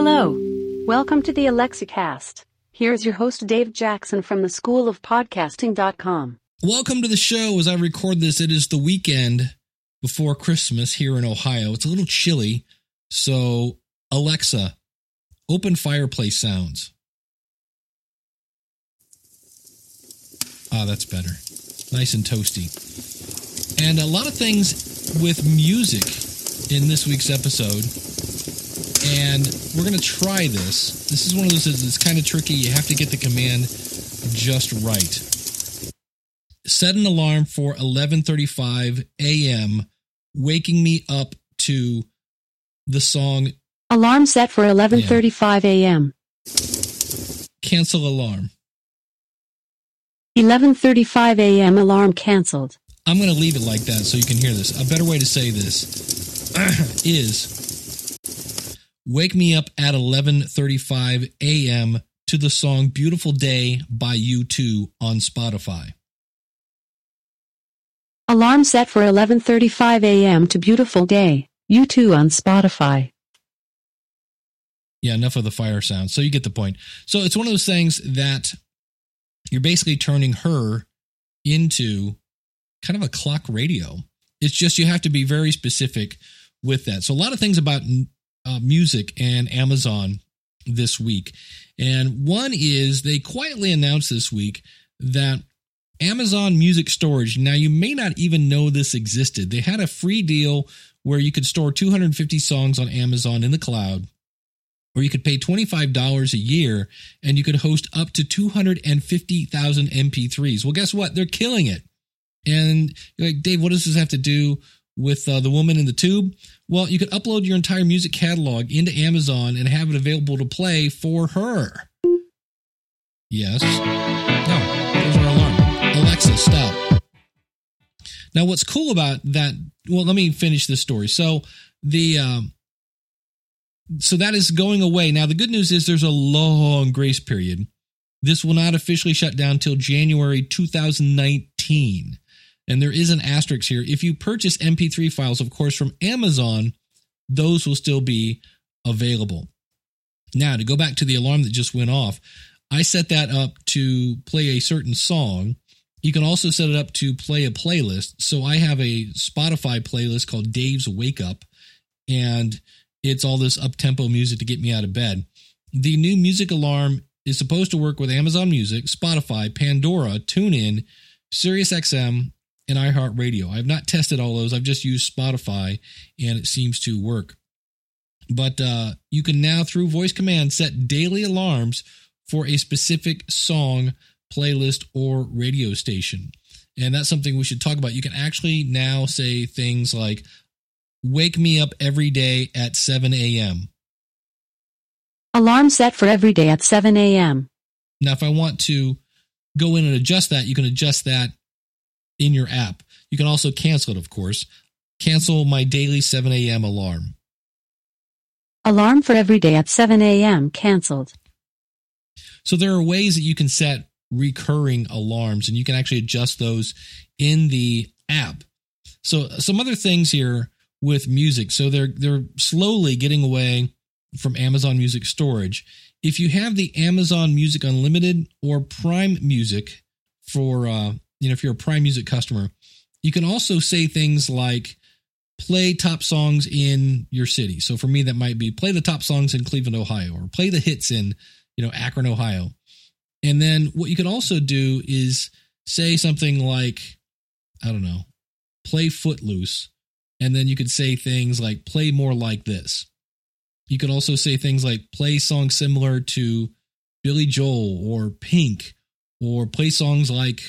Hello. Welcome to the AlexaCast. Here's your host, Dave Jackson from the School of Podcasting.com. Welcome to the show. As I record this, it is the weekend before Christmas here in Ohio. It's a little chilly. So, Alexa, open fireplace sounds. Ah, that's better. Nice and toasty. And a lot of things with music in this week's episode. And we're going to try this. This is one of those that's kind of tricky. You have to get the command just right. Set an alarm for 11:35 a.m. waking me up to the song Alarm set for 11:35 a.m. Cancel Alarm. 11:35 a.m. alarm canceled. I'm going to leave it like that so you can hear this. A better way to say this is wake me up at 11:35 a.m. to the song Beautiful Day by U2 on Spotify. Alarm set for 11:35 a.m. to Beautiful Day. U2 on Spotify. Yeah, enough of the fire sound. So you get the point. So it's one of those things that you're basically turning her into kind of a clock radio. It's just you have to be very specific with that. So a lot of things about uh, music and Amazon this week. And one is they quietly announced this week that Amazon Music Storage. Now, you may not even know this existed. They had a free deal where you could store 250 songs on Amazon in the cloud, or you could pay $25 a year and you could host up to 250,000 MP3s. Well, guess what? They're killing it. And like, Dave, what does this have to do with uh, the woman in the tube? Well, you could upload your entire music catalog into Amazon and have it available to play for her. Yes. No, there's alarm. Alexa, stop. Now, what's cool about that? Well, let me finish this story. So the um, so that is going away. Now, the good news is there's a long grace period. This will not officially shut down till January 2019. And there is an asterisk here. If you purchase MP3 files, of course, from Amazon, those will still be available. Now, to go back to the alarm that just went off, I set that up to play a certain song. You can also set it up to play a playlist. So I have a Spotify playlist called Dave's Wake Up, and it's all this up tempo music to get me out of bed. The new music alarm is supposed to work with Amazon Music, Spotify, Pandora, TuneIn, SiriusXM, and iHeartRadio. I've not tested all those. I've just used Spotify and it seems to work. But uh, you can now, through voice command, set daily alarms for a specific song, playlist, or radio station. And that's something we should talk about. You can actually now say things like, Wake me up every day at 7 a.m. Alarm set for every day at 7 a.m. Now, if I want to go in and adjust that, you can adjust that in your app. You can also cancel it, of course. Cancel my daily 7 a.m. alarm. Alarm for every day at 7 a.m. canceled. So there are ways that you can set recurring alarms and you can actually adjust those in the app. So some other things here with music. So they're they're slowly getting away from Amazon Music storage. If you have the Amazon Music Unlimited or Prime Music for uh, you know if you're a Prime Music customer, you can also say things like play top songs in your city. So for me that might be play the top songs in Cleveland, Ohio or play the hits in, you know, Akron, Ohio. And then what you can also do is say something like I don't know, play Footloose and then you could say things like play more like this. You could also say things like play songs similar to Billy Joel or Pink or play songs like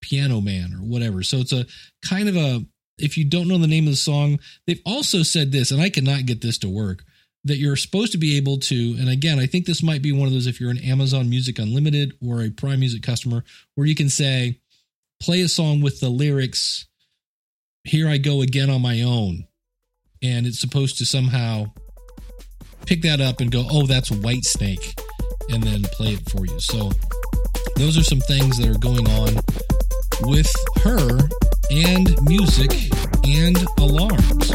Piano Man or whatever. So it's a kind of a if you don't know the name of the song, they've also said this and I cannot get this to work that you're supposed to be able to and again, I think this might be one of those if you're an Amazon Music Unlimited or a Prime Music customer where you can say play a song with the lyrics here I go again on my own. And it's supposed to somehow pick that up and go, oh, that's Whitesnake, and then play it for you. So those are some things that are going on with her and music and alarms.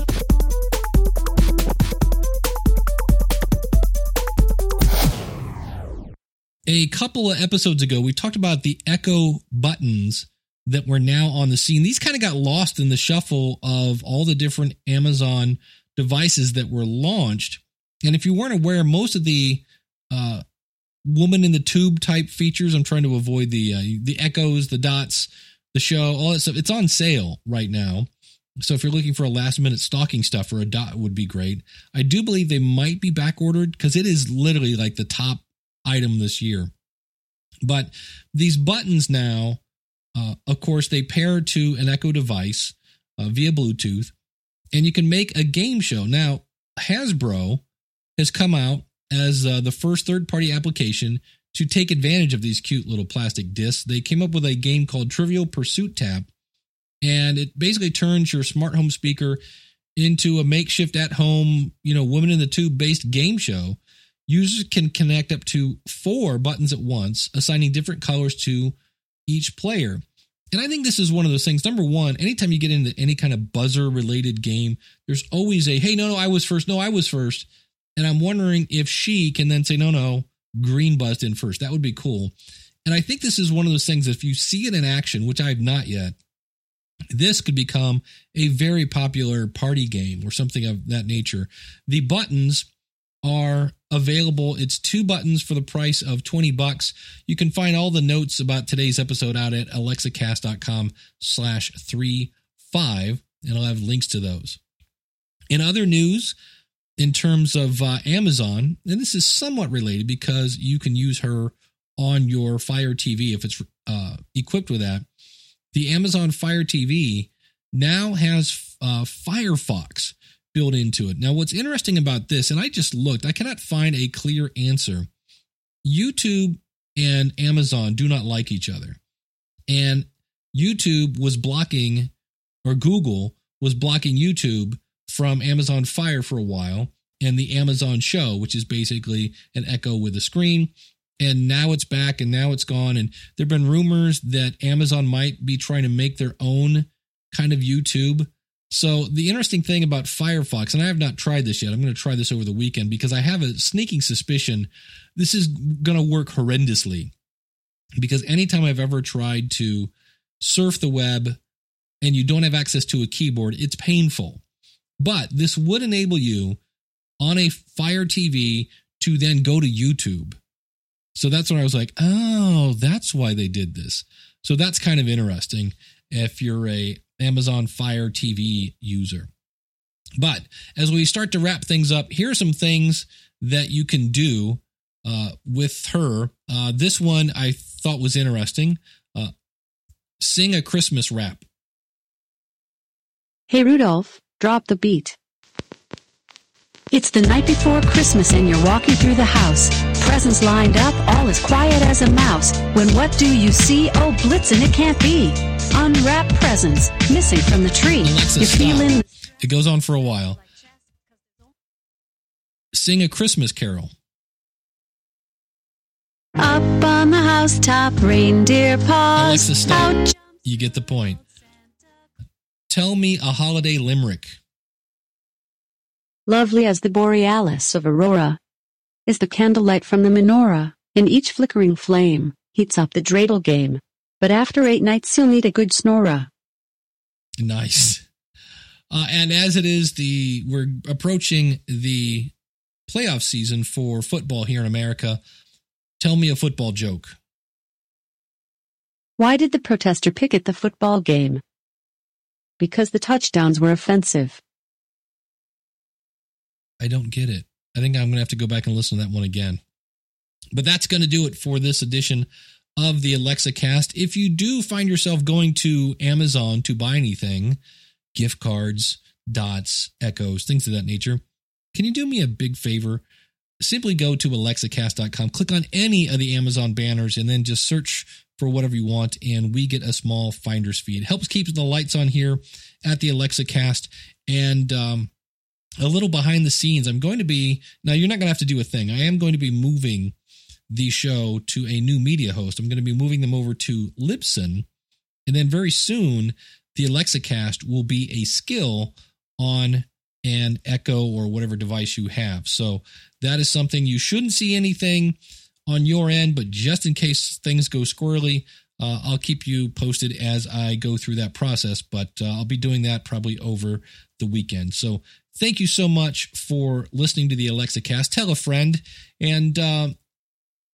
a couple of episodes ago, we talked about the Echo buttons that were now on the scene. These kind of got lost in the shuffle of all the different Amazon devices that were launched. And if you weren't aware, most of the uh, woman in the tube type features, I'm trying to avoid the uh, the echoes, the dots, the show, all that stuff. It's on sale right now. So if you're looking for a last minute stocking stuffer, a dot would be great. I do believe they might be back ordered because it is literally like the top item this year. But these buttons now, uh, of course, they pair to an Echo device uh, via Bluetooth, and you can make a game show. Now, Hasbro has come out as uh, the first third party application to take advantage of these cute little plastic discs. They came up with a game called Trivial Pursuit Tap, and it basically turns your smart home speaker into a makeshift at home, you know, woman in the tube based game show. Users can connect up to four buttons at once, assigning different colors to each player. And I think this is one of those things. Number one, anytime you get into any kind of buzzer related game, there's always a, hey, no, no, I was first. No, I was first. And I'm wondering if she can then say, no, no, green in first. That would be cool. And I think this is one of those things, if you see it in action, which I have not yet, this could become a very popular party game or something of that nature. The buttons are available. It's two buttons for the price of 20 bucks. You can find all the notes about today's episode out at alexacast.com slash three five, and I'll have links to those. In other news, in terms of uh, Amazon, and this is somewhat related because you can use her on your Fire TV if it's uh, equipped with that. The Amazon Fire TV now has uh, Firefox built into it. Now, what's interesting about this, and I just looked, I cannot find a clear answer. YouTube and Amazon do not like each other. And YouTube was blocking, or Google was blocking YouTube from Amazon Fire for a while and the Amazon Show, which is basically an Echo with a screen. And now it's back and now it's gone. And there have been rumors that Amazon might be trying to make their own kind of YouTube. So the interesting thing about Firefox, and I have not tried this yet, I'm going to try this over the weekend because I have a sneaking suspicion this is going to work horrendously. Because anytime I've ever tried to surf the web and you don't have access to a keyboard, it's painful. But this would enable you on a Fire TV to then go to YouTube. So that's when I was like, oh, that's why they did this. So that's kind of interesting if you're a Amazon Fire TV user. But as we start to wrap things up, here are some things that you can do uh, with her. Uh, this one I thought was interesting. Uh, sing a Christmas rap. Hey Rudolph, drop the beat. It's the night before Christmas and you're walking through the house. Presents lined up, all as quiet as a mouse. When what do you see? Oh, Blitzen, it can't be. Unwrapped presents, missing from the tree. Alexa, you're stop. feeling. It goes on for a while. Sing a Christmas carol. Up on the housetop, reindeer pause. Alexa, stop. Out You get the point. Tell me a holiday limerick. Lovely as the borealis of Aurora is the candlelight from the menorah, and each flickering flame heats up the dreidel game. But after eight nights you'll need a good snora. Nice. Uh, and as it is the we're approaching the playoff season for football here in America. Tell me a football joke. Why did the protester picket the football game? Because the touchdowns were offensive. I don't get it. I think I'm going to have to go back and listen to that one again. But that's going to do it for this edition of the Alexa cast. If you do find yourself going to Amazon to buy anything, gift cards, dots, echoes, things of that nature, can you do me a big favor? Simply go to alexacast.com, click on any of the Amazon banners, and then just search for whatever you want, and we get a small finder's fee. It helps keep the lights on here at the Alexa cast. And um, a little behind the scenes, I'm going to be now, you're not going to have to do a thing. I am going to be moving the show to a new media host. I'm going to be moving them over to Libsyn. And then very soon, the Alexa cast will be a skill on an Echo or whatever device you have. So that is something you shouldn't see anything on your end, but just in case things go squirrely, uh, I'll keep you posted as I go through that process. But uh, I'll be doing that probably over the weekend. So thank you so much for listening to the Alexa cast. Tell a friend. And uh,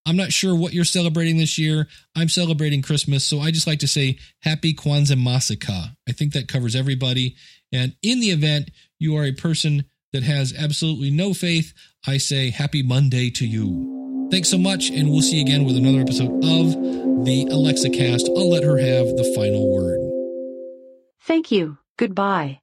I'm not sure what you're celebrating this year. I'm celebrating Christmas. So I just like to say happy Kwanzaa Masika. I think that covers everybody. And in the event you are a person that has absolutely no faith, I say happy Monday to you. Thanks so much, and we'll see you again with another episode of the Alexa cast. I'll let her have the final word. Thank you. Goodbye.